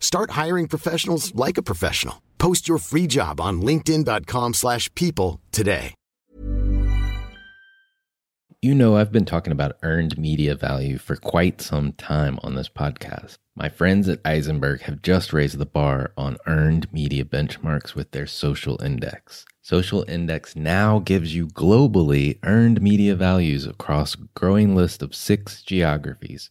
Start hiring professionals like a professional. Post your free job on linkedin.com/people slash people today. You know, I've been talking about earned media value for quite some time on this podcast. My friends at Ayzenberg have just raised the bar on earned media benchmarks with their social index. Social Index now gives you globally earned media values across a growing list of six geographies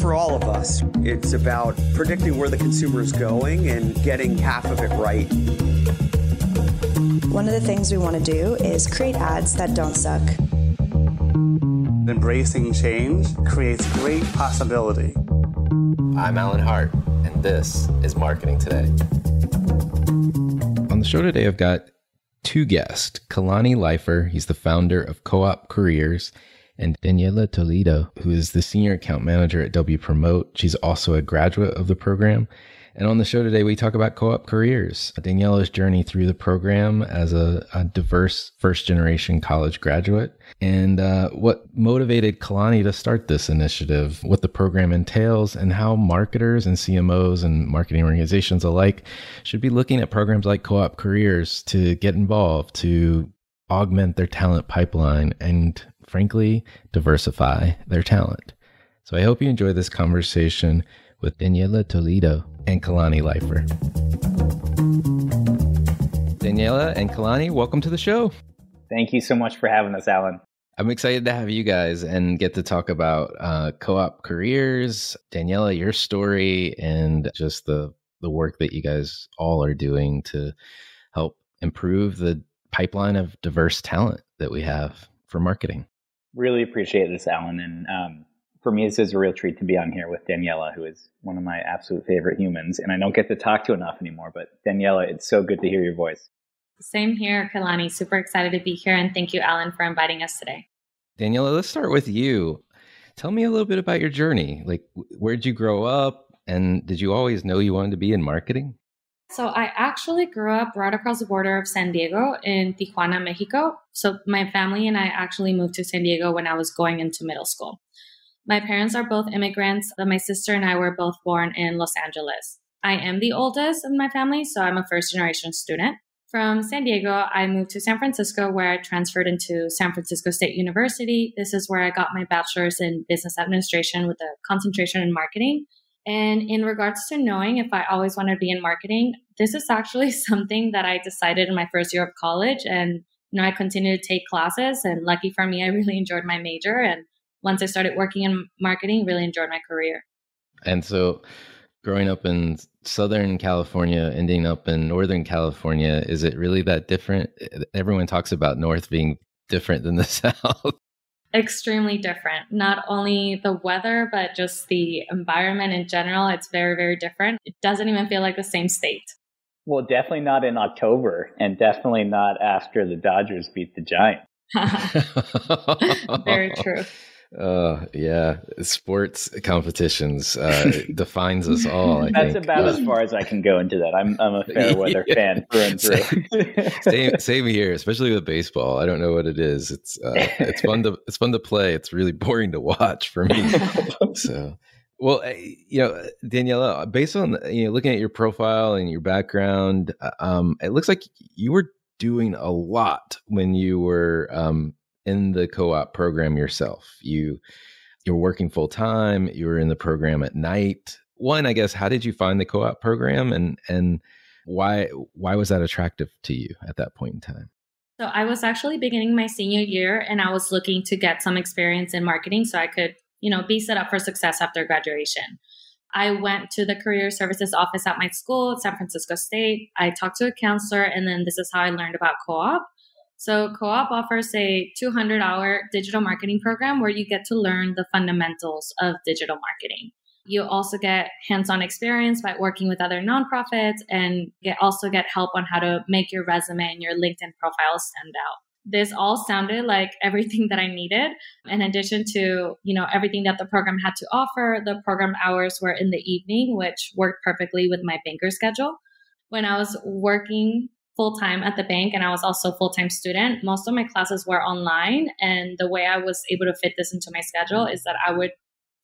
For all of us, it's about predicting where the consumer is going and getting half of it right. One of the things we want to do is create ads that don't suck. Embracing change creates great possibility. I'm Alan Hart, and this is Marketing Today. On the show today, I've got two guests Kalani Leifer, he's the founder of Co op Careers, and Daniela Toledo, who is the senior account manager at Wpromote. She's also a graduate of the program. And on the show today, we talk about co op careers, Daniela's journey through the program as a, a diverse first generation college graduate, and uh, what motivated Kalani to start this initiative, what the program entails, and how marketers and CMOs and marketing organizations alike should be looking at programs like co op careers to get involved, to augment their talent pipeline, and frankly, diversify their talent. So I hope you enjoy this conversation with Daniela Toledo and Kalani Leifer. Daniela and Kalani, welcome to the show. Thank you so much for having us, Alan. I'm excited to have you guys and get to talk about uh, co-op careers, Daniela, your story, and just the the work that you guys all are doing to help improve the pipeline of diverse talent that we have for marketing. Really appreciate this, Alan. And um, for me, this is a real treat to be on here with Daniela, who is one of my absolute favorite humans. And I don't get to talk to enough anymore. But Daniela, it's so good to hear your voice. Same here, Kalani. Super excited to be here. And thank you, Alan, for inviting us today. Daniela, let's start with you. Tell me a little bit about your journey. Like, where'd you grow up? And did you always know you wanted to be in marketing? So I actually grew up right across the border of San Diego in Tijuana, Mexico. So my family and I actually moved to San Diego when I was going into middle school. My parents are both immigrants, but my sister and I were both born in Los Angeles. I am the oldest in my family, so I'm a first generation student. From San Diego, I moved to San Francisco where I transferred into San Francisco State University. This is where I got my bachelor's in business administration with a concentration in marketing. And in regards to knowing if I always want to be in marketing, this is actually something that I decided in my first year of college. And, you know, I continued to take classes. And lucky for me, I really enjoyed my major. And once I started working in marketing, really enjoyed my career. And so, growing up in Southern California, ending up in Northern California, is it really that different? Everyone talks about North being different than the South. Extremely different. Not only the weather, but just the environment in general. It's very, very different. It doesn't even feel like the same state. Well, definitely not in October, and definitely not after the Dodgers beat the Giants. very true. Uh, yeah, sports competitions uh, defines us all. I That's think. about Uh, as far as I can go into that. I'm I'm a fair weather Yeah. fan through and through. same, same here, especially with baseball. I don't know what it is. It's uh, it's fun to it's fun to play. It's really boring to watch for me. so, well, uh, you know, Daniela, based on you know looking at your profile and your background, uh, um, it looks like you were doing a lot when you were um, in the co-op program yourself. You you're working full time. You were in the program at night. One, I guess, how did you find the co-op program, and and why why was that attractive to you at that point in time? So I was actually beginning my senior year and I was looking to get some experience in marketing so I could, you know, be set up for success after graduation. I went to the career services office at my school San Francisco State. I talked to a counselor and then this is how I learned about co-op. So co-op offers a 200 hour digital marketing program where you get to learn the fundamentals of digital marketing. You also get hands-on experience by working with other nonprofits and get also get help on how to make your resume and your LinkedIn profile stand out. This all sounded like everything that I needed. In addition to, you know, everything that the program had to offer, the program hours were in the evening, which worked perfectly with my banker schedule. When I was working full time at the bank and I was also full time student, most of my classes were online. And the way I was able to fit this into my schedule is that I would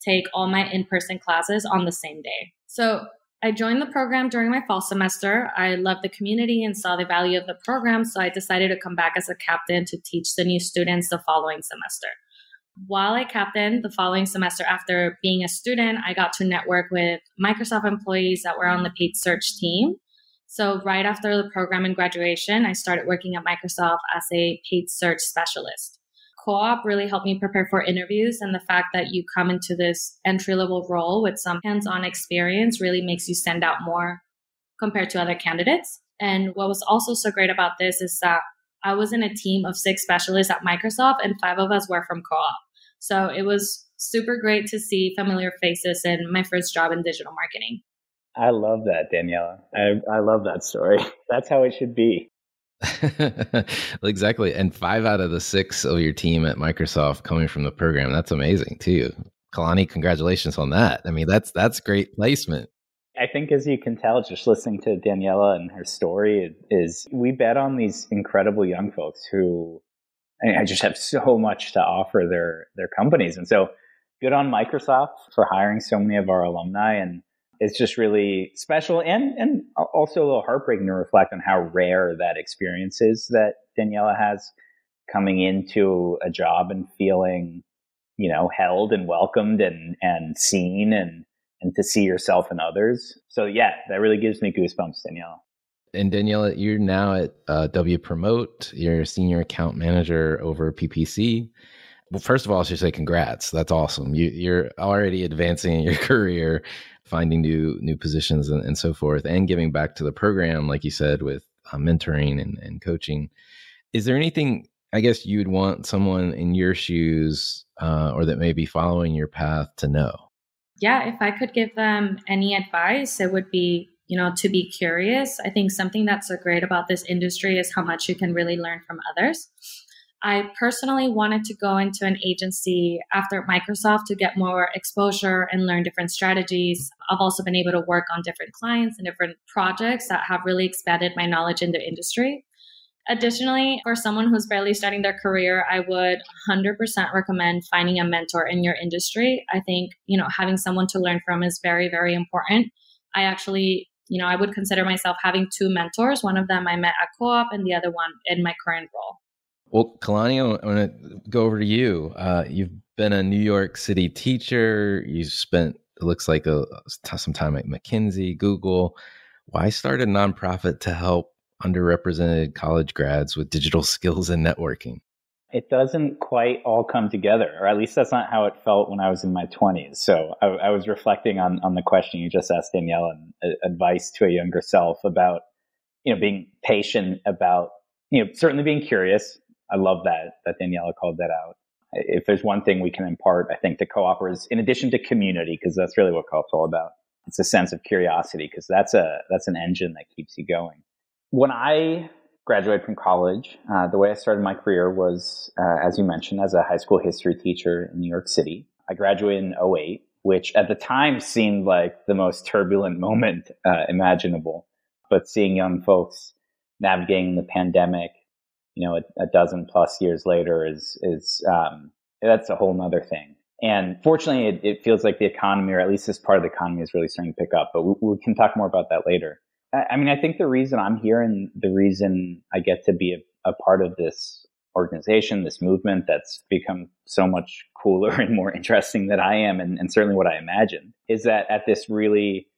take all my in person classes on the same day. So I joined the program during my fall semester. I loved the community and saw the value of the program. So I decided to come back as a captain to teach the new students the following semester. While I captained the following semester after being a student, I got to network with Microsoft employees that were on the paid search team. So, right after the program and graduation, I started working at Microsoft as a paid search specialist. Co op really helped me prepare for interviews, and the fact that you come into this entry level role with some hands on experience really makes you stand out more compared to other candidates. And what was also so great about this is that I was in a team of six specialists at Microsoft, and five of us were from co op. So, it was super great to see familiar faces in my first job in digital marketing. I love that, Daniela. I, I love that story. That's how it should be. exactly. And five out of the six of your team at Microsoft coming from the program. That's amazing too. Kalani, congratulations on that. I mean, that's that's great placement. I think, as you can tell, just listening to Daniela and her story, is we bet on these incredible young folks who I, mean, I just have so much to offer their their companies, and so good on Microsoft for hiring so many of our alumni, and it's just really special and and also a little heartbreaking to reflect on how rare that experience is that Daniela has coming into a job and feeling, you know, held and welcomed and and seen and and to see yourself and others. So yeah, that really gives me goosebumps, Daniela. And Daniela, you're now at uh, Wpromote. You're senior account manager over PPC. Well, first of all, I should say congrats. That's awesome. You, you're already advancing in your career, finding new new positions and, and so forth, and giving back to the program, like you said, with uh, mentoring and, and coaching. Is there anything I guess you'd want someone in your shoes uh, or that may be following your path to know? yeah, if I could give them any advice, it would be, you know, to be curious. I think something that's so great about this industry is how much you can really learn from others. I personally wanted to go into an agency after Microsoft to get more exposure and learn different strategies. I've also been able to work on different clients and different projects that have really expanded my knowledge in the industry. Additionally, for someone who's barely starting their career, I would 100% recommend finding a mentor in your industry. I think, you know, having someone to learn from is very, very important. I actually, you know, I would consider myself having two mentors. One of them I met at co op, and the other one in my current role. Well, Kalani, I want to go over to you. Uh, you've been a New York City teacher. You spent, it looks like, a, some time at McKinsey, Google. Why start a nonprofit to help underrepresented college grads with digital skills and networking? It doesn't quite all come together, or at least that's not how it felt when I was in my 20s. So I, I was reflecting on, on the question you just asked, Danielle, and uh, advice to a younger self about, you know, being patient about, you know, certainly being curious. I love that, that Daniela called that out. if there's one thing we can impart, I think to co-opers, in addition to community, because that's really what co-op's all about, it's a sense of curiosity, because that's a that's an engine that keeps you going. When I graduated from college, uh, the way I started my career was, uh, as you mentioned, as a high school history teacher in New York City. I graduated in 08, which at the time seemed like the most turbulent moment uh, imaginable. But seeing young folks navigating the pandemic, you know, a, a dozen plus years later is is um, that's a whole nother thing. And fortunately, it, it, feels like the economy, or at least this part of the economy, is really starting to pick up. But we, we can talk more about that later. I, I, mean, I think the reason I'm here and the reason I get to be a, a part of this organization, this movement that's become so much cooler and more interesting than I am, and, and certainly what I imagined, is that at this really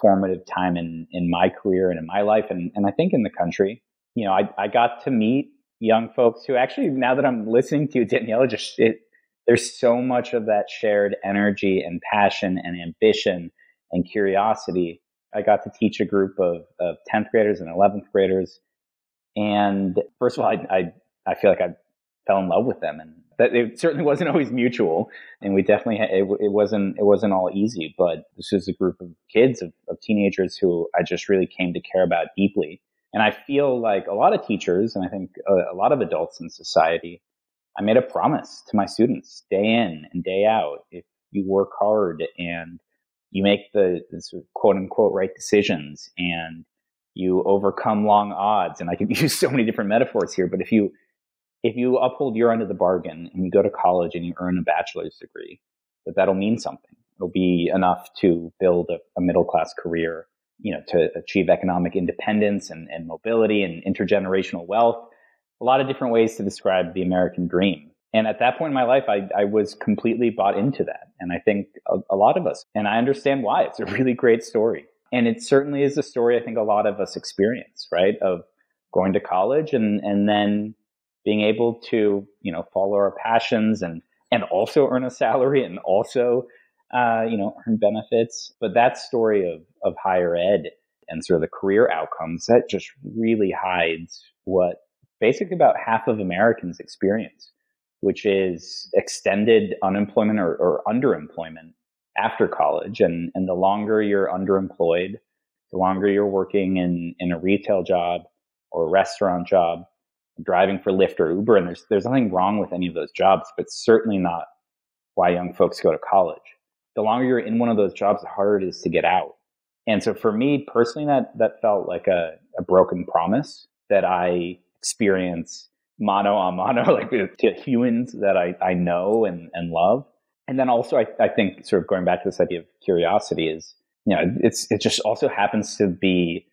formative time in, in my career and in my life, and, and I think in the country, you know, I, I got to meet young folks who actually, now that I'm listening to you, Daniela, just it, there's so much of that shared energy and passion and ambition and curiosity. I got to teach a group of, of 10th graders and 11th graders. And first of all, I, I, I feel like I fell in love with them and that it certainly wasn't always mutual. And we definitely, it, it wasn't, it wasn't all easy, but this was a group of kids, of, of teenagers who I just really came to care about deeply. And I feel like a lot of teachers, and I think a, a lot of adults in society, I made a promise to my students day in and day out. If you work hard and you make the, the quote unquote right decisions and you overcome long odds, and I could use so many different metaphors here, but if you if you uphold your end of the bargain and you go to college and you earn a bachelor's degree, that that'll mean something. It'll be enough to build a, a middle class career you know, to achieve economic independence and, and mobility and intergenerational wealth. A lot of different ways to describe the American dream. And at that point in my life, I, I was completely bought into that. And I think a, a lot of us, and I understand why. It's a really great story. And it certainly is a story I think a lot of us experience, right? Of going to college and, and then being able to, you know, follow our passions and, and also earn a salary and also uh, you know, earn benefits. But that story of, of higher ed and sort of the career outcomes, that just really hides what basically about half of Americans experience, which is extended unemployment or, or underemployment after college. And, and the longer you're underemployed, the longer you're working in, in a retail job or a restaurant job, driving for Lyft or Uber. And there's, there's nothing wrong with any of those jobs, but certainly not why young folks go to college the longer you're in one of those jobs, the harder it is to get out. And so for me personally, that, that felt like a, a broken promise that I experience mano a mano, like to humans that I, I know and, and love. And then also, I, I think sort of going back to this idea of curiosity is, you know, it's, it just also happens to be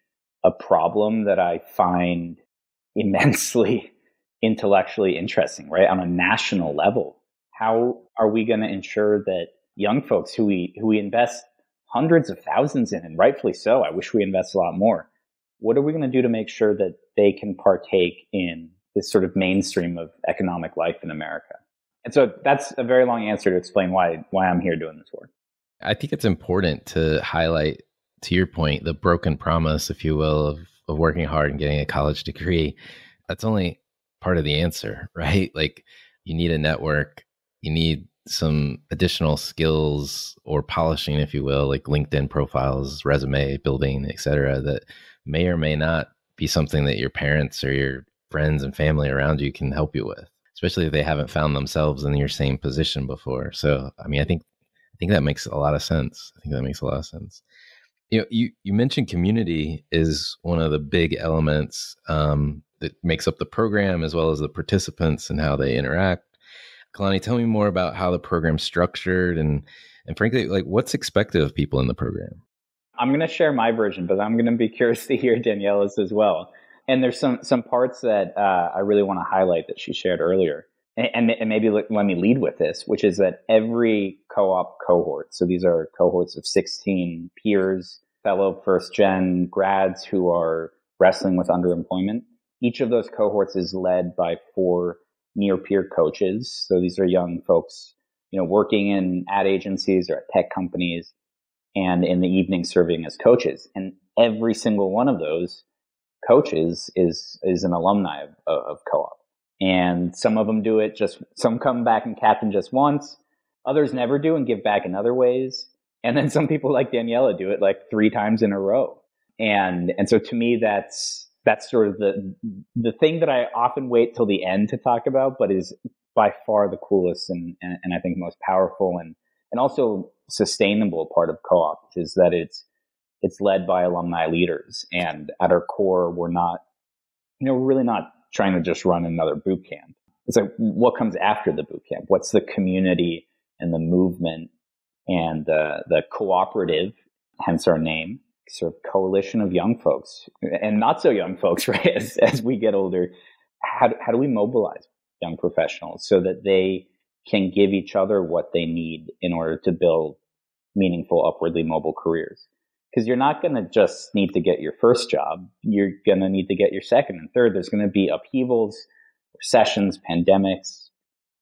a problem that I find immensely intellectually interesting, right? On a national level. How are we going to ensure that young folks who we who we invest hundreds of thousands in, and rightfully so. I wish we invest a lot more. What are we going to do to make sure that they can partake in this sort of mainstream of economic life in America? And so that's a very long answer to explain why why I'm here doing this work. I think it's important to highlight, to your point, the broken promise, if you will, of, of working hard and getting a college degree. That's only part of the answer, right? Like you need a network, you need some additional skills or polishing, if you will, like LinkedIn profiles, resume building, etc., that may or may not be something that your parents or your friends and family around you can help you with, especially if they haven't found themselves in your same position before. So, I mean, I think I think that makes a lot of sense. I think that makes a lot of sense. You know, you you mentioned community is one of the big elements um, that makes up the program as well as the participants and how they interact Kalani, tell me more about how the program's structured and and frankly, like what's expected of people in the program. I'm going to share my version, but I'm going to be curious to hear Daniela's as well. And there's some some parts that uh, I really want to highlight that she shared earlier, and, and, maybe let, let me lead with this, which is that every co-op cohort, so these are cohorts of 16 peers, fellow first gen grads who are wrestling with underemployment. Each of those cohorts is led by four near peer coaches. So these are young folks, you know, working in ad agencies or at tech companies and in the evening serving as coaches. And every single one of those coaches is, is an alumni of, of co-op. And some of them do it just, some come back and captain just once. Others never do and give back in other ways. And then some people like Daniela do it like three times in a row. And, and so to me, that's, that's sort of the, the thing that I often wait till the end to talk about, but is by far the coolest and, and, and I think most powerful and, and also sustainable part of co-op is that it's, it's led by alumni leaders. And at our core, we're not, you know, we're really not trying to just run another boot camp. It's like, what comes after the boot camp? What's the community and the movement and the, the cooperative, hence our name, sort of coalition of young folks and not so young folks, right? As, as we get older, how, how do we mobilize young professionals so that they can give each other what they need in order to build meaningful, upwardly mobile careers? because you're not going to just need to get your first job. You're going to need to get your second and third. There's going to be upheavals, recessions, pandemics,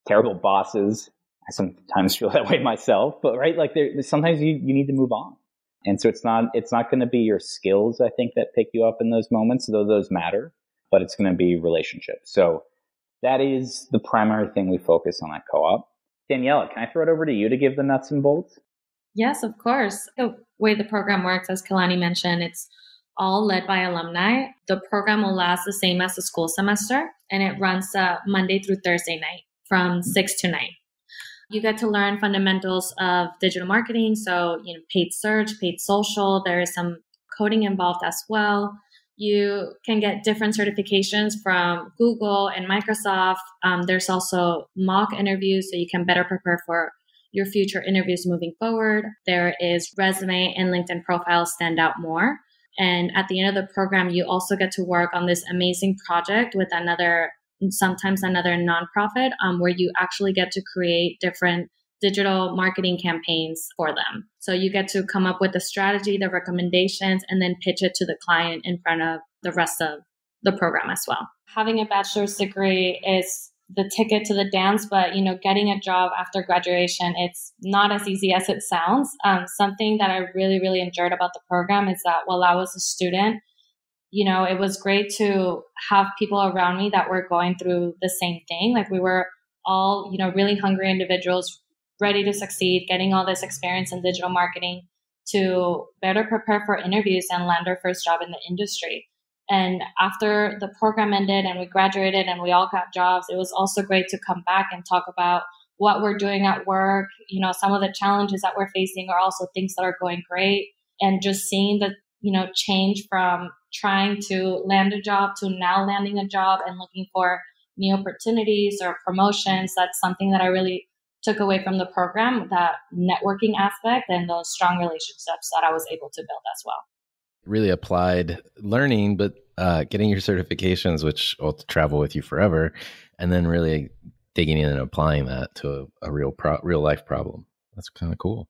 terrible bosses. I sometimes feel that way myself, but right, like there, sometimes you, you need to move on. And so it's not, it's not going to be your skills, I think, that pick you up in those moments, though those matter, but it's going to be relationships. So that is the primary thing we focus on at co-op. Daniela, can I throw it over to you to give the nuts and bolts? Yes, of course. The way the program works, as Kalani mentioned, it's all led by alumni. The program will last the same as the school semester, and it runs uh, Monday through Thursday night from 6 to 9. You get to learn fundamentals of digital marketing, so you know, paid search, paid social. There is some coding involved as well. You can get different certifications from Google and Microsoft. Um, there's also mock interviews, so you can better prepare for your future interviews moving forward. There is resume and LinkedIn profiles stand out more. And at the end of the program, you also get to work on this amazing project with another, sometimes another nonprofit, um, where you actually get to create different digital marketing campaigns for them. So you get to come up with the strategy, the recommendations, and then pitch it to the client in front of the rest of the program as well. Having a bachelor's degree is the ticket to the dance, but you know, getting a job after graduation, it's not as easy as it sounds. Um, something that I really, really enjoyed about the program is that while I was a student, you know, it was great to have people around me that were going through the same thing. Like we were all, you know, really hungry individuals, ready to succeed, getting all this experience in digital marketing to better prepare for interviews and land our first job in the industry. And after the program ended and we graduated and we all got jobs, it was also great to come back and talk about what we're doing at work. You know, some of the challenges that we're facing are also things that are going great. And just seeing the, you know, change from trying to land a job to now landing a job and looking for new opportunities or promotions. That's something that I really took away from the program, that networking aspect and those strong relationships that I was able to build as well really applied learning, but uh, getting your certifications, which will travel with you forever, and then really digging in and applying that to a, a real pro- real life problem. That's kind of cool.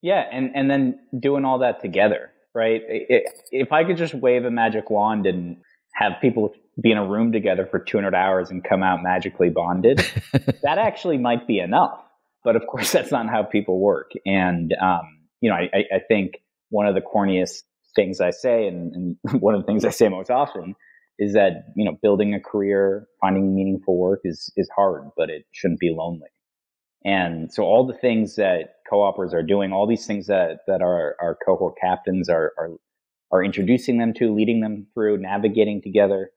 Yeah, and and then doing all that together, right? If I could just wave a magic wand and have people be in a room together for 200 hours and come out magically bonded, that actually might be enough. But of course, that's not how people work. And um, you know, I, I think one of the corniest things I say, and, and one of the things I say most often is that you know building a career, finding meaningful work is is hard, but it shouldn't be lonely. And so all the things that co-opers are doing, all these things that that our our cohort captains are are are introducing them to, leading them through, navigating together.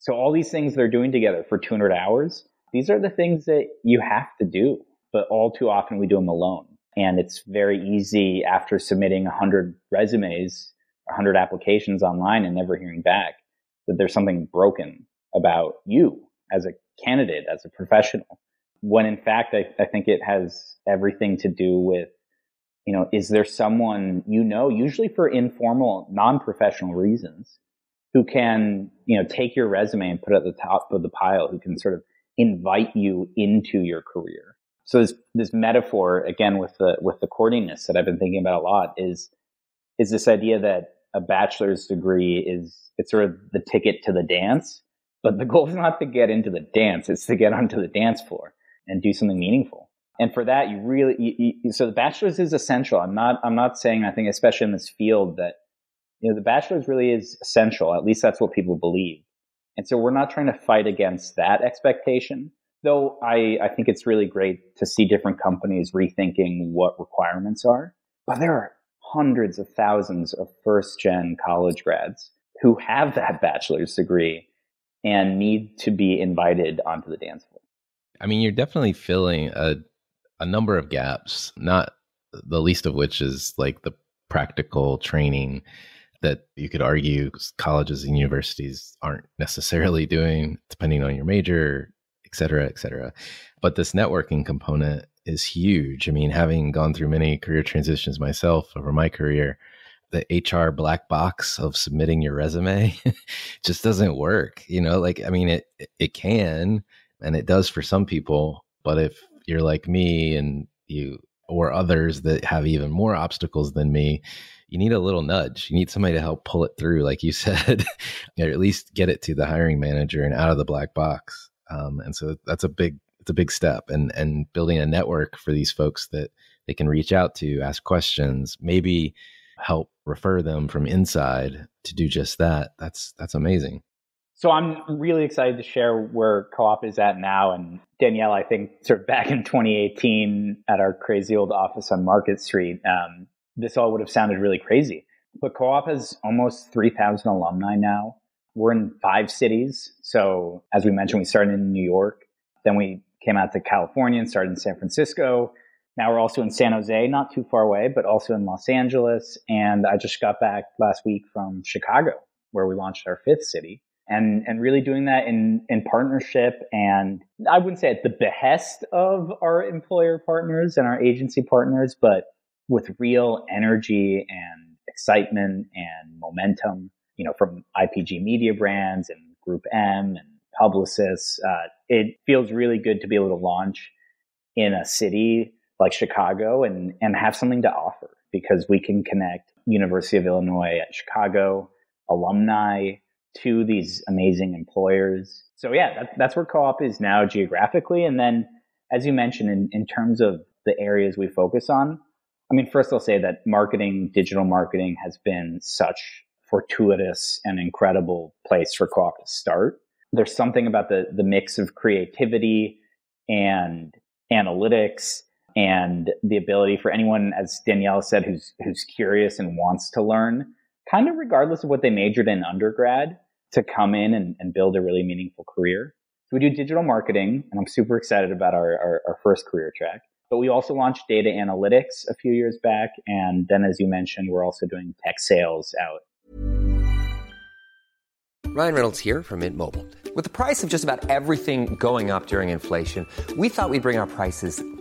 So all these things they're doing together for 200 hours, these are the things that you have to do, but all too often we do them alone. And it's very easy after submitting 100 resumes 100 applications online and never hearing back, that there's something broken about you as a candidate, as a professional. When in fact, I, I think it has everything to do with, you know, is there someone you know, usually for informal, non-professional reasons, who can, you know, take your resume and put it at the top of the pile, who can sort of invite you into your career. So this, this metaphor, again, with the, with the courtiness that I've been thinking about a lot is, is this idea that a bachelor's degree is it's sort of the ticket to the dance, but the goal is not to get into the dance; it's to get onto the dance floor and do something meaningful. And for that, you really you, you, so the bachelor's is essential. I'm not I'm not saying I think especially in this field that you know the bachelor's really is essential. At least that's what people believe. And so we're not trying to fight against that expectation. Though I, I think it's really great to see different companies rethinking what requirements are. But there are hundreds of thousands of first gen college grads who have that bachelor's degree and need to be invited onto the dance floor. I mean, you're definitely filling a a number of gaps, not the least of which is like the practical training that you could argue colleges and universities aren't necessarily doing, depending on your major, et cetera, et cetera. But this networking component is huge. I mean, having gone through many career transitions myself over my career, the HR black box of submitting your resume just doesn't work. You know, like I mean, it it can and it does for some people, but if you're like me and you or others that have even more obstacles than me, you need a little nudge. You need somebody to help pull it through, like you said, or at least get it to the hiring manager and out of the black box. Um, and so that's a big, it's a big step. And and building a network for these folks that they can reach out to, ask questions, maybe help refer them from inside to do just that. That's that's amazing. So I'm really excited to share where Co-op is at now. And Danielle, I think sort of back in 2018 at our crazy old office on Market Street, um, this all would have sounded really crazy. But Co-op has almost 3,000 alumni now. We're in five cities. So as we mentioned, we started in New York. Then we came out to California and started in San Francisco. Now we're also in San Jose, not too far away, but also in Los Angeles. And I just got back last week from Chicago, where we launched our fifth city and and really doing that in in partnership and I wouldn't say at the behest of our employer partners and our agency partners, but with real energy and excitement and momentum, you know, from IPG Mediabrands and GroupM and Publicis. Uh, it feels really good to be able to launch in a city like Chicago and and have something to offer because we can connect University of Illinois at Chicago alumni to these amazing employers. So yeah, that, that's where co-op is now geographically. And then, as you mentioned, in, in terms of the areas we focus on, I mean, first I'll say that marketing, digital marketing has been such fortuitous and incredible place for co-op to start. There's something about the, the mix of creativity and analytics and the ability for anyone, as Danielle said, who's, who's curious and wants to learn, kind of regardless of what they majored in undergrad, to come in and, and build a really meaningful career. So we do digital marketing, and I'm super excited about our, our, our first career track. But we also launched data analytics a few years back. And then, as you mentioned, we're also doing tech sales out. Ryan Reynolds here from Mint Mobile. With the price of just about everything going up during inflation, we thought we'd bring our prices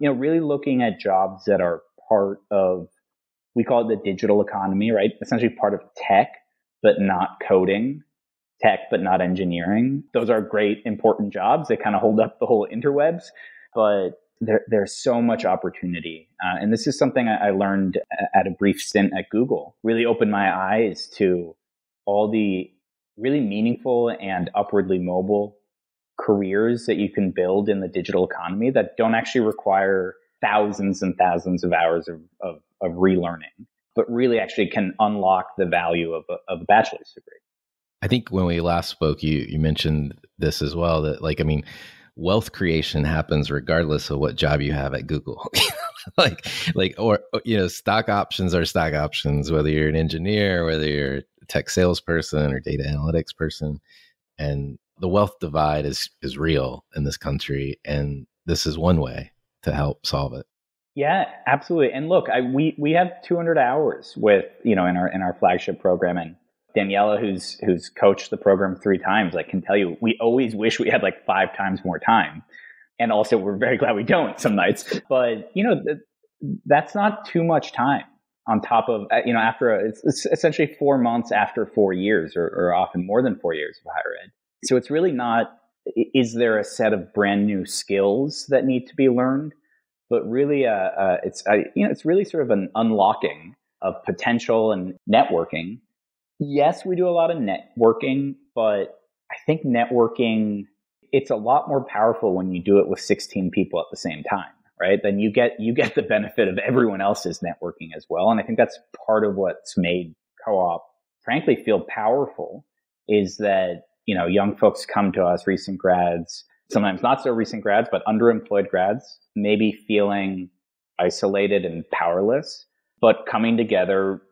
you know, really looking at jobs that are part of we call it the digital economy, right? Essentially part of tech, but not coding, tech, but not engineering. Those are great, important jobs. They kind of hold up the whole interwebs, but there, there's so much opportunity. Uh, and this is something I, I learned at a brief stint at Google, really opened my eyes to all the really meaningful and upwardly mobile careers that you can build in the digital economy that don't actually require thousands and thousands of hours of, of, of relearning, but really actually can unlock the value of a, of a bachelor's degree. I think when we last spoke, you you mentioned this as well. That like, I mean, wealth creation happens regardless of what job you have at Google. like, like, or you know, stock options are stock options. Whether you're an engineer, whether you're a tech salesperson or data analytics person, and the wealth divide is is real in this country, and this is one way to help solve it. Yeah, absolutely. And look, I, we we have 200 hours with you know in our in our flagship program, and Daniela, who's who's coached the program three times, like can tell you, we always wish we had like five times more time, and also we're very glad we don't some nights. But you know, th- that's not too much time on top of uh, you know after a, it's, essentially four months after four years, or, or often more than four years of higher ed. So it's really not. Is there a set of brand new skills that need to be learned? but really, uh, uh, it's uh, you know it's really sort of an unlocking of potential and networking. Yes, we do a lot of networking, but I think networking it's a lot more powerful when you do it with 16 people at the same time, right? Then you get you get the benefit of everyone else's networking as well, and I think that's part of what's made co-op, frankly, feel powerful. Is that you know young folks come to us, recent grads, sometimes not so recent grads, but underemployed grads, maybe feeling isolated and powerless, but coming together,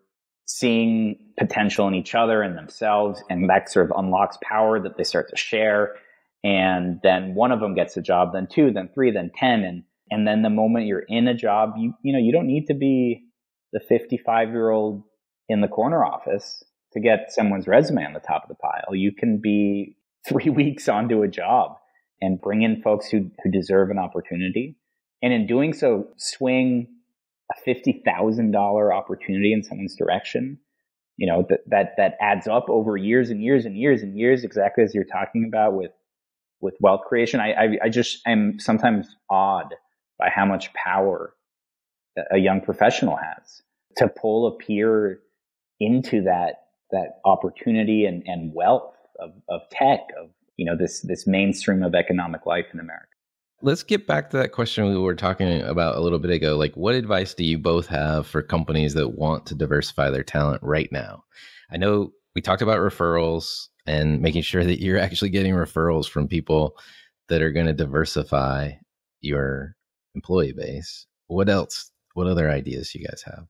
seeing potential in each other and themselves, and that sort of unlocks power that they start to share. And then one of them gets a job, then two, then three, then 10. And, and then the moment you're in a job, you, you know, you don't need to be the 55 year old in the corner office to get someone's resume on the top of the pile. You can be three weeks onto a job and bring in folks who, who deserve an opportunity. And in doing so, swing a $50,000 opportunity in someone's direction. You know, that, that, that adds up over years and years and years and years, exactly as you're talking about with, with wealth creation. I, I, I just am sometimes awed by how much power a young professional has to pull a peer into that, that opportunity and, and wealth of, of tech, of you know this this mainstream of economic life in America. Let's get back to that question we were talking about a little bit ago. Like, what advice do you both have for companies that want to diversify their talent right now? I know we talked about referrals and making sure that you're actually getting referrals from people that are going to diversify your employee base. What else? What other ideas you guys have?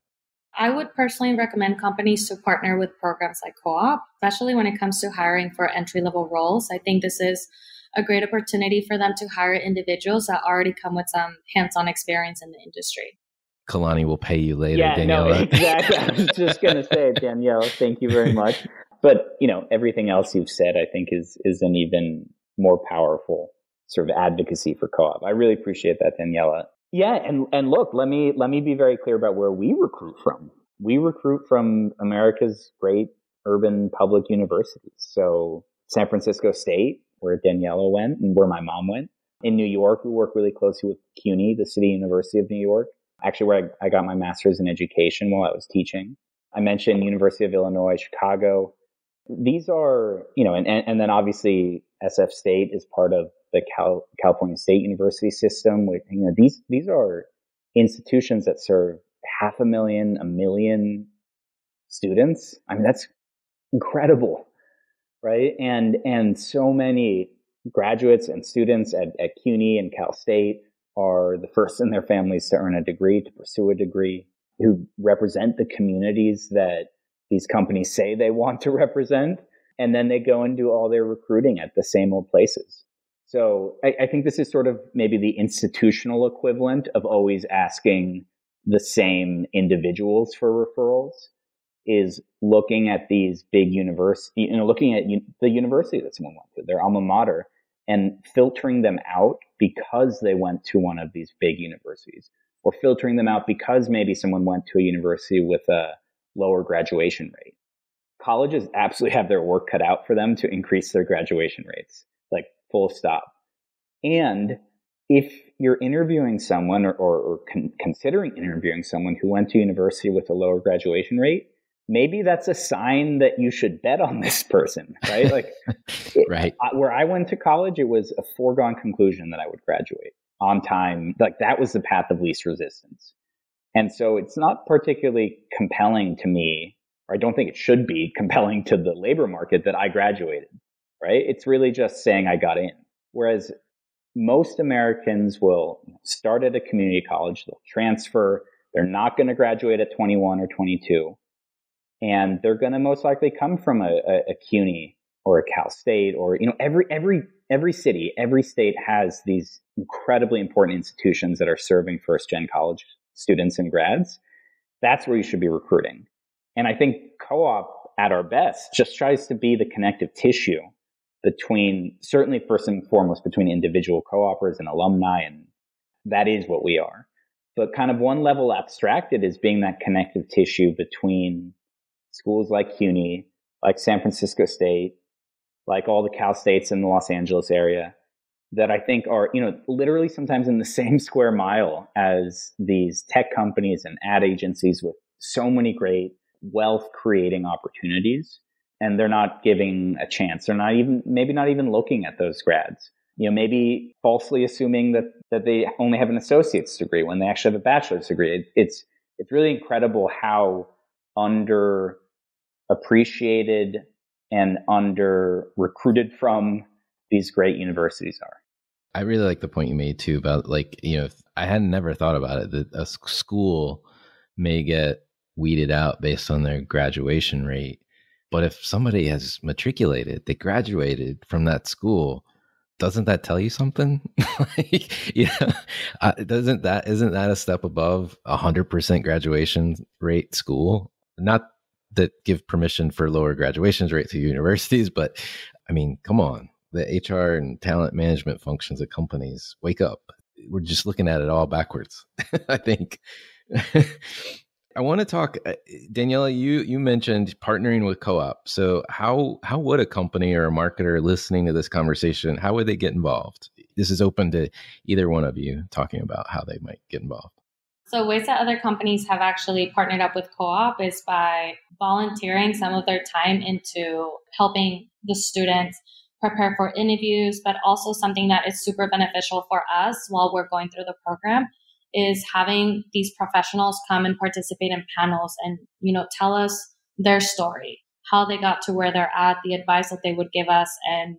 I would personally recommend companies to partner with programs like Co op, especially when it comes to hiring for entry level roles. I think this is a great opportunity for them to hire individuals that already come with some hands on experience in the industry. Kalani will pay you later, yeah, Daniela. No, exactly. I was just going to say, Danielle, thank you very much. But, you know, everything else you've said, I think, is, is an even more powerful sort of advocacy for co op. I really appreciate that, Daniela. Yeah, and and look, let me let me be very clear about where we recruit from. We recruit from America's great urban public universities. So San Francisco State, where Daniela went and where my mom went. In New York, we work really closely with CUNY, the City University of New York, actually where I, I got my master's in education while I was teaching. I mentioned University of Illinois, Chicago. These are, you know, and, and, and then obviously SF State is part of the Cal- California State University system. You know, these these are institutions that serve half a million, a million students. I mean, that's incredible, right? And and so many graduates and students at, at CUNY and Cal State are the first in their families to earn a degree, to pursue a degree, who represent the communities that these companies say they want to represent. And then they go and do all their recruiting at the same old places. So I, I, think this is sort of maybe the institutional equivalent of always asking the same individuals for referrals is looking at these big university, you know, looking at the university that someone went to, their alma mater, and filtering them out because they went to one of these big universities, or filtering them out because maybe someone went to a university with a lower graduation rate. Colleges absolutely have their work cut out for them to increase their graduation rates like full stop. And if you're interviewing someone or, or, or con- considering interviewing someone who went to university with a lower graduation rate, maybe that's a sign that you should bet on this person, right? Like, right. It, where I went to college, it was a foregone conclusion that I would graduate on time. Like, that was the path of least resistance. And so it's not particularly compelling to me, or I don't think it should be compelling to the labor market that I graduated right? It's really just saying I got in. Whereas most Americans will start at a community college, they'll transfer, they're not going to graduate at 21 or 22, and they're going to most likely come from a, a, a CUNY or a Cal State or, you know, every, every, every city, every state has these incredibly important institutions that are serving first gen college students and grads. That's where you should be recruiting. And I think co-op at our best just tries to be the connective tissue between certainly first and foremost between individual co-opers and alumni and that is what we are. But kind of one level abstracted is being that connective tissue between schools like CUNY, like San Francisco State, like all the Cal States in the Los Angeles area that I think are, you know, literally sometimes in the same square mile as these tech companies and ad agencies with so many great wealth creating opportunities. And they're not giving a chance. They're not even, maybe not even looking at those grads. You know, maybe falsely assuming that, that they only have an associate's degree when they actually have a bachelor's degree. It, it's, it's really incredible how under appreciated and under recruited from these great universities are. I really like the point you made too about like, you know, I had never thought about it that a school may get weeded out based on their graduation rate. But if somebody has matriculated, they graduated from that school, doesn't that tell you something? like, yeah, uh, doesn't that isn't that a step above a hundred percent graduation rate school? Not that give permission for lower graduations rate to universities, but I mean, come on, the HR and talent management functions of companies wake up. We're just looking at it all backwards. I think. I want to talk, uh, Daniela. You you mentioned partnering with co-op. So how how would a company or a marketer listening to this conversation how would they get involved? This is open to either one of you talking about how they might get involved. So ways that other companies have actually partnered up with co-op is by volunteering some of their time into helping the students prepare for interviews, but also something that is super beneficial for us while we're going through the program is having these professionals come and participate in panels and you know tell us their story how they got to where they're at the advice that they would give us and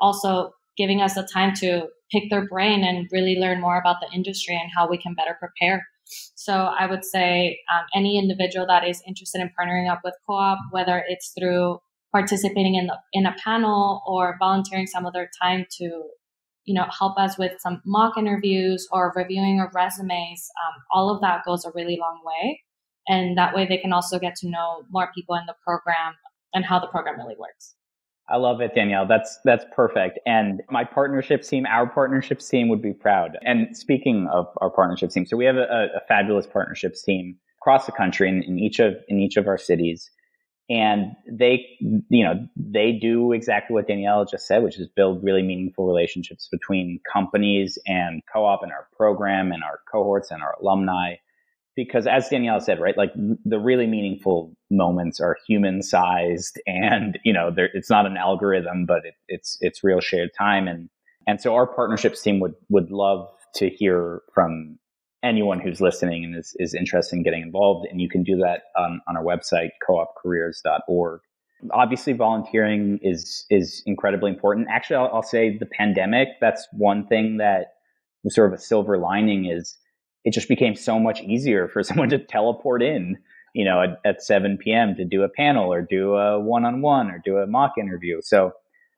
also giving us the time to pick their brain and really learn more about the industry and how we can better prepare. So i would say um, any individual that is interested in partnering up with co-op whether it's through participating in the in a panel or volunteering some of their time to you know, help us with some mock interviews or reviewing our resumes. Um, all of that goes a really long way. And that way they can also get to know more people in the program and how the program really works. I love it, Danielle. That's that's perfect. And my partnerships team, our partnerships team would be proud. And speaking of our partnerships team, so we have a, a fabulous partnerships team across the country in, in each of in each of our cities and they you know they do exactly what danielle just said which is build really meaningful relationships between companies and co-op and our program and our cohorts and our alumni. Because as danielle said right like the really meaningful moments are human sized and you know it's not an algorithm but it, it's it's real shared time. And and so our partnerships team would would love to hear from anyone who's listening and is, is interested in getting involved. And you can do that on, our website, coopcareers.org. Obviously, volunteering is is incredibly important. Actually, I'll, I'll say the pandemic. That's one thing that was sort of a silver lining is it just became so much easier for someone to teleport in, you know, at, at 7 p.m. to do a panel or do a one-on-one or do a mock interview. So,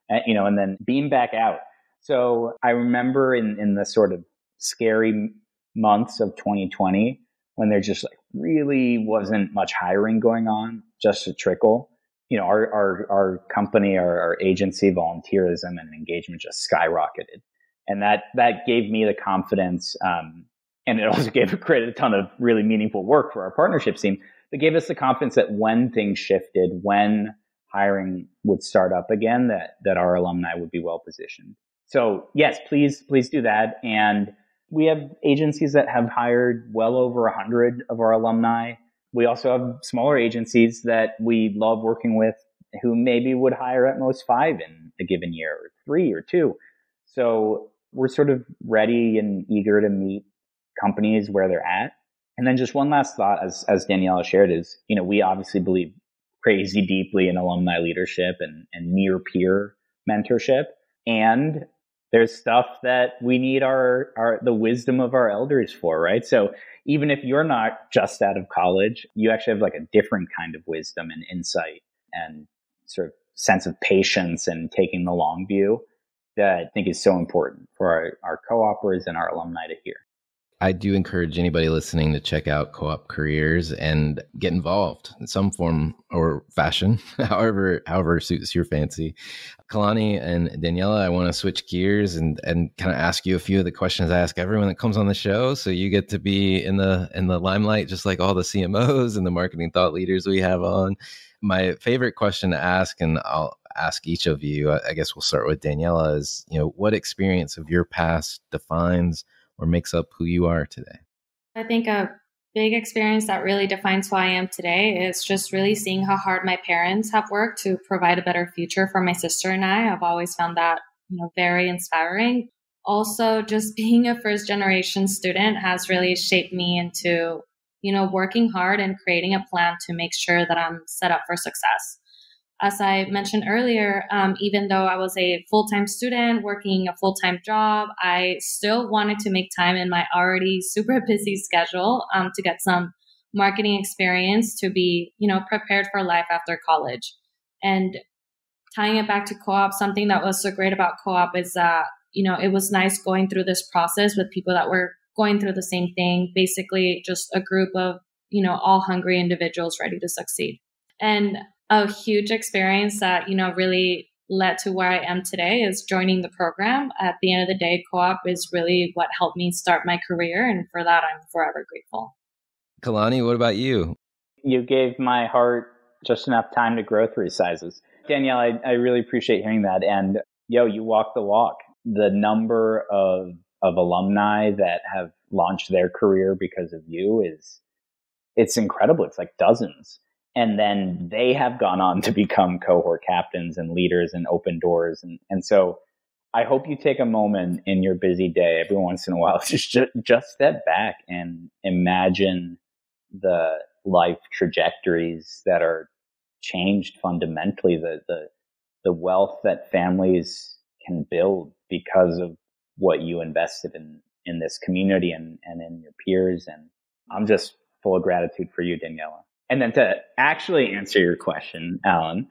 uh, you know, and then beam back out. So I remember in, in the sort of scary months of 2020 when there just like really wasn't much hiring going on, just a trickle. You know, our our our company, our, our agency, volunteerism and engagement just skyrocketed, and that that gave me the confidence, um, and it also gave created a ton of really meaningful work for our partnership team. That gave us the confidence that when things shifted, when hiring would start up again, that that our alumni would be well positioned. So yes, please please do that and we have agencies that have hired well over 100 of our alumni. We also have smaller agencies that we love working with who maybe would hire at most five in a given year, or three or two. So we're sort of ready and eager to meet companies where they're at. And then just one last thought, as, as Daniela shared, is, you know, we obviously believe crazy deeply in alumni leadership and, and near peer mentorship. And there's stuff that we need our, our the wisdom of our elders for, right? So even if you're not just out of college, you actually have like a different kind of wisdom and insight and sort of sense of patience and taking the long view that I think is so important for our, our co-opers and our alumni to hear. I do encourage anybody listening to check out COOP Careers and get involved in some form or fashion, however however suits your fancy. Kalani and Daniela, I want to switch gears and and kind of ask you a few of the questions I ask everyone that comes on the show, so you get to be in the in the limelight, just like all the CMOs and the marketing thought leaders we have on. My favorite question to ask, and I'll ask each of you. I guess we'll start with Daniela. Is you know what experience of your past defines or makes up who you are today? I think a big experience that really defines who I am today is just really seeing how hard my parents have worked to provide a better future for my sister and I. I've always found that, you know, very inspiring. Also, just being a first generation student has really shaped me into, you know, working hard and creating a plan to make sure that I'm set up for success as I mentioned earlier, um, even though I was a full time student working a full time job, I still wanted to make time in my already super busy schedule um, to get some marketing experience to be, you know, prepared for life after college. And tying it back to co op, something that was so great about co op is that, you know, it was nice going through this process with people that were going through the same thing, basically just a group of, you know, all hungry individuals ready to succeed. And a huge experience that, you know, really led to where I am today is joining the program. At the end of the day, co op is really what helped me start my career. And for that, I'm forever grateful. Kalani, what about you? You gave my heart just enough time to grow three sizes. Danielle, I, I really appreciate hearing that. And yo, you walk the walk. The number of, of alumni that have launched their career because of you is, it's incredible. It's like dozens. And then they have gone on to become cohort captains and leaders and open doors. And, and so I hope you take a moment in your busy day every once in a while, just, just step back and imagine the life trajectories that are changed fundamentally, the, the, the wealth that families can build because of what you invested in, in this community and, and in your peers. And I'm just full of gratitude for you, Daniela. And then to actually answer your question, Alan,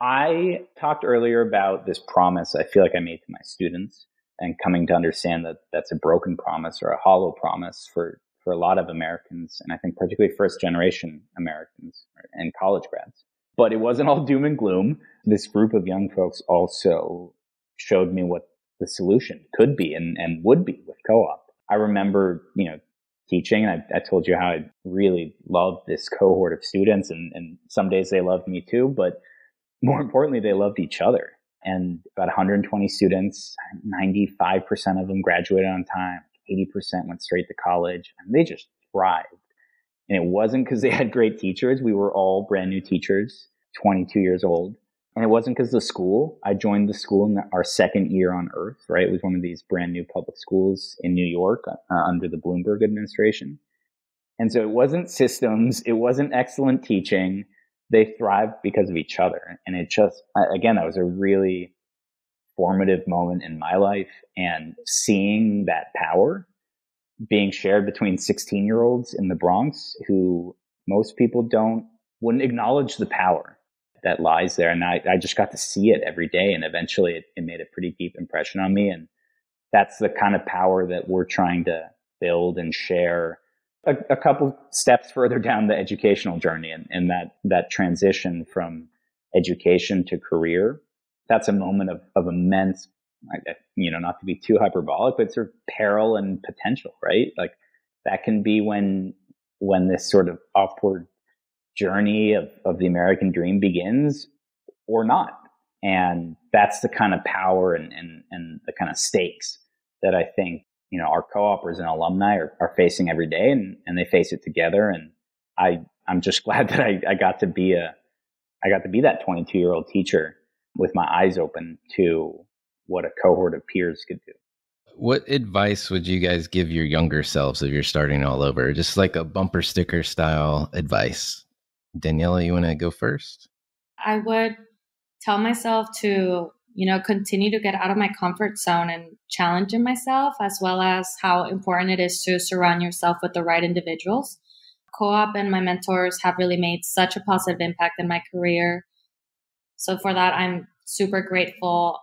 I talked earlier about this promise I feel like I made to my students and coming to understand that that's a broken promise or a hollow promise for, for a lot of Americans. And I think particularly first generation Americans and college grads. But it wasn't all doom and gloom. This group of young folks also showed me what the solution could be and, and would be with co-op. I remember, you know, teaching. I, I, told you how I really loved this cohort of students, and, and some days they loved me too, but more importantly, they loved each other. And about 120 students, 95% of them graduated on time, 80% went straight to college, and they just thrived. And it wasn't because they had great teachers. We were all brand new teachers, 22 years old. And it wasn't because the school. I joined the school in our second year on Earth, right? It was one of these brand new public schools in New York uh, under the Bloomberg administration. And so it wasn't systems. It wasn't excellent teaching. They thrived because of each other. And it just, again, that was a really formative moment in my life. And seeing that power being shared between 16 year olds in the Bronx who most people don't, wouldn't acknowledge the power that lies there. And I, I just got to see it every day. And eventually it, it made a pretty deep impression on me. And that's the kind of power that we're trying to build and share a, a couple steps further down the educational journey and, and that, that transition from education to career. That's a moment of, of immense, you know, not to be too hyperbolic, but sort of peril and potential, right? Like that can be when, when this sort of upward journey of, of the American dream begins or not. And that's the kind of power and, and, and the kind of stakes that I think, you know, our co-opers and alumni are, are facing every day and, and they face it together. And I, I'm just glad that I, I got to be a, I got to be that 22 year old teacher with my eyes open to what a cohort of peers could do. What advice would you guys give your younger selves if you're starting all over? Just like a bumper sticker style advice. Daniela, you want to go first? I would tell myself to, you know, continue to get out of my comfort zone and challenging myself, as well as how important it is to surround yourself with the right individuals. Co op and my mentors have really made such a positive impact in my career. So for that, I'm super grateful.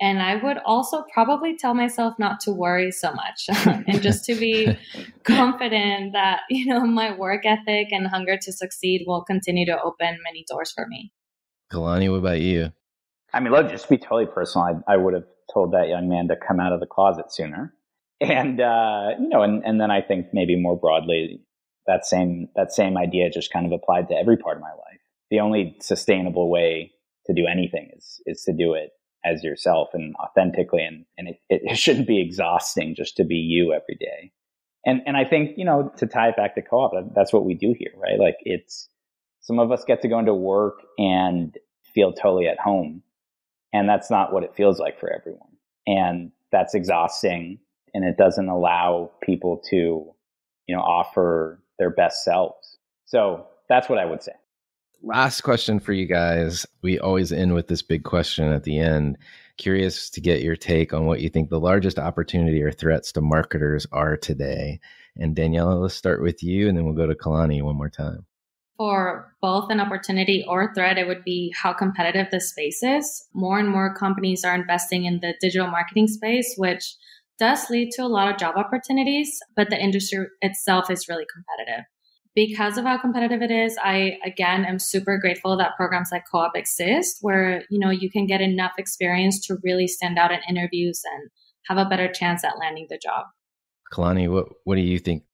And I would also probably tell myself not to worry so much and just to be confident that, you know, my work ethic and hunger to succeed will continue to open many doors for me. Kalani, what about you? I mean, look, just to be totally personal, I, I would have told that young man to come out of the closet sooner. And, uh, you know, and, and then I think maybe more broadly, that same, that same idea just kind of applied to every part of my life. The only sustainable way to do anything is, is to do it as yourself and authentically. And, and it, it shouldn't be exhausting just to be you every day. And, and I think, you know, to tie it back to co-op, that's what we do here, right? Like it's, some of us get to go into work and feel totally at home. And that's not what it feels like for everyone. And that's exhausting and it doesn't allow people to, you know, offer their best selves. So that's what I would say. Last question for you guys. We always end with this big question at the end. Curious to get your take on what you think the largest opportunity or threats to marketers are today. And Daniela, let's start with you and then we'll go to Kalani one more time. For both an opportunity or threat, it would be how competitive the space is. More and more companies are investing in the digital marketing space, which does lead to a lot of job opportunities, but the industry itself is really competitive because of how competitive it is, I again am super grateful that programs like Co-op exist where, you know, you can get enough experience to really stand out in interviews and have a better chance at landing the job. Kalani, what what do you think?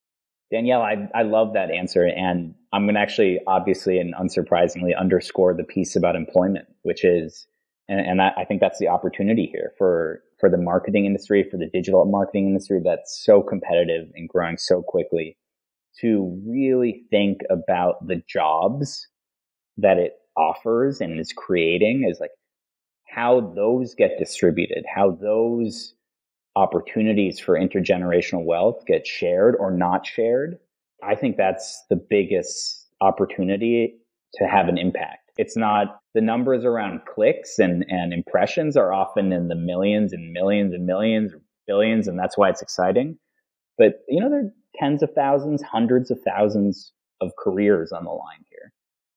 Danielle, I, I love that answer. And I'm going to actually, obviously and unsurprisingly, underscore the piece about employment, which is, and, and I, I think that's the opportunity here for, for the marketing industry, for the digital marketing industry that's so competitive and growing so quickly to really think about the jobs that it offers and is creating is like how those get distributed, how those opportunities for intergenerational wealth get shared or not shared. I think that's the biggest opportunity to have an impact. It's not the numbers around clicks and, and impressions are often in the millions and millions and millions, billions, and that's why it's exciting. But you know, there tens of thousands, hundreds of thousands of careers on the line here,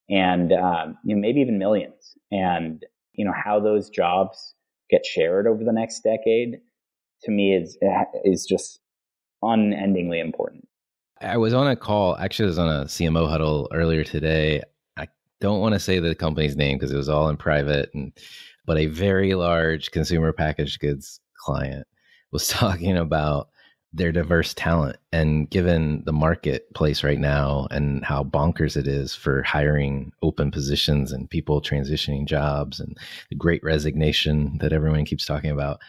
and um, you know maybe even millions. And you know how those jobs get shared over the next decade to me is is just unendingly important. I was on a call. Actually, I was on a CMO huddle earlier today. I don't want to say the company's name because it was all in private, and but a very large consumer packaged goods client was talking about their diverse talent. And given the marketplace right now and how bonkers it is for hiring open positions and people transitioning jobs and the great resignation that everyone keeps talking about,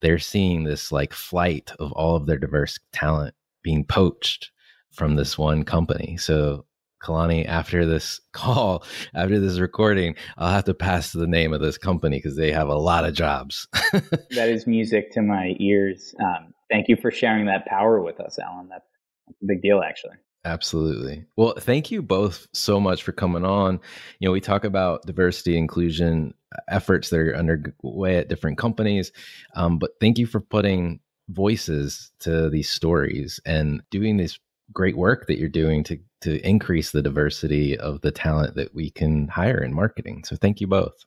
they're seeing this like flight of all of their diverse talent being poached from this one company. So Kalani, after this call, after this recording, I'll have to pass the name of this company because they have a lot of jobs. that is music to my ears. Um, thank you for sharing that power with us, Alan. That's, that's a big deal, actually. Absolutely. Well, thank you both so much for coming on. You know, we talk about diversity inclusion efforts that are underway at different companies, um, but thank you for putting voices to these stories and doing this great work that you're doing to to increase the diversity of the talent that we can hire in marketing. So thank you both.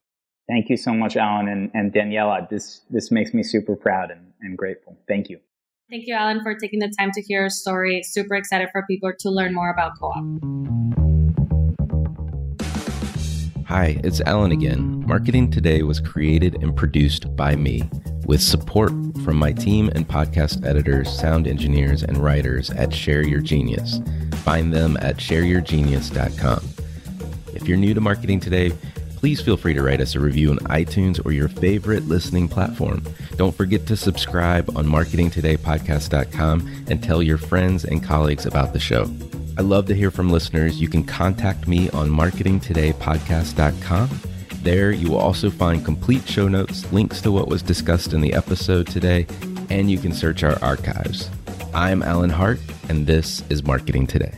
Thank you so much, Alan and, and Daniela. This this makes me super proud and, and grateful. Thank you. Thank you, Alan, for taking the time to hear our story. Super excited for people to learn more about co op. Hi, it's Alan again. Marketing Today was created and produced by me with support from my team and podcast editors, sound engineers, and writers at Share Your Genius. Find them at shareyourgenius.com. If you're new to Marketing Today, please feel free to write us a review on iTunes or your favorite listening platform. Don't forget to subscribe on marketingtodaypodcast.com and tell your friends and colleagues about the show. I love to hear from listeners. You can contact me on marketingtodaypodcast.com. There, you will also find complete show notes, links to what was discussed in the episode today, and you can search our archives. I'm Alan Hart, and this is Marketing Today.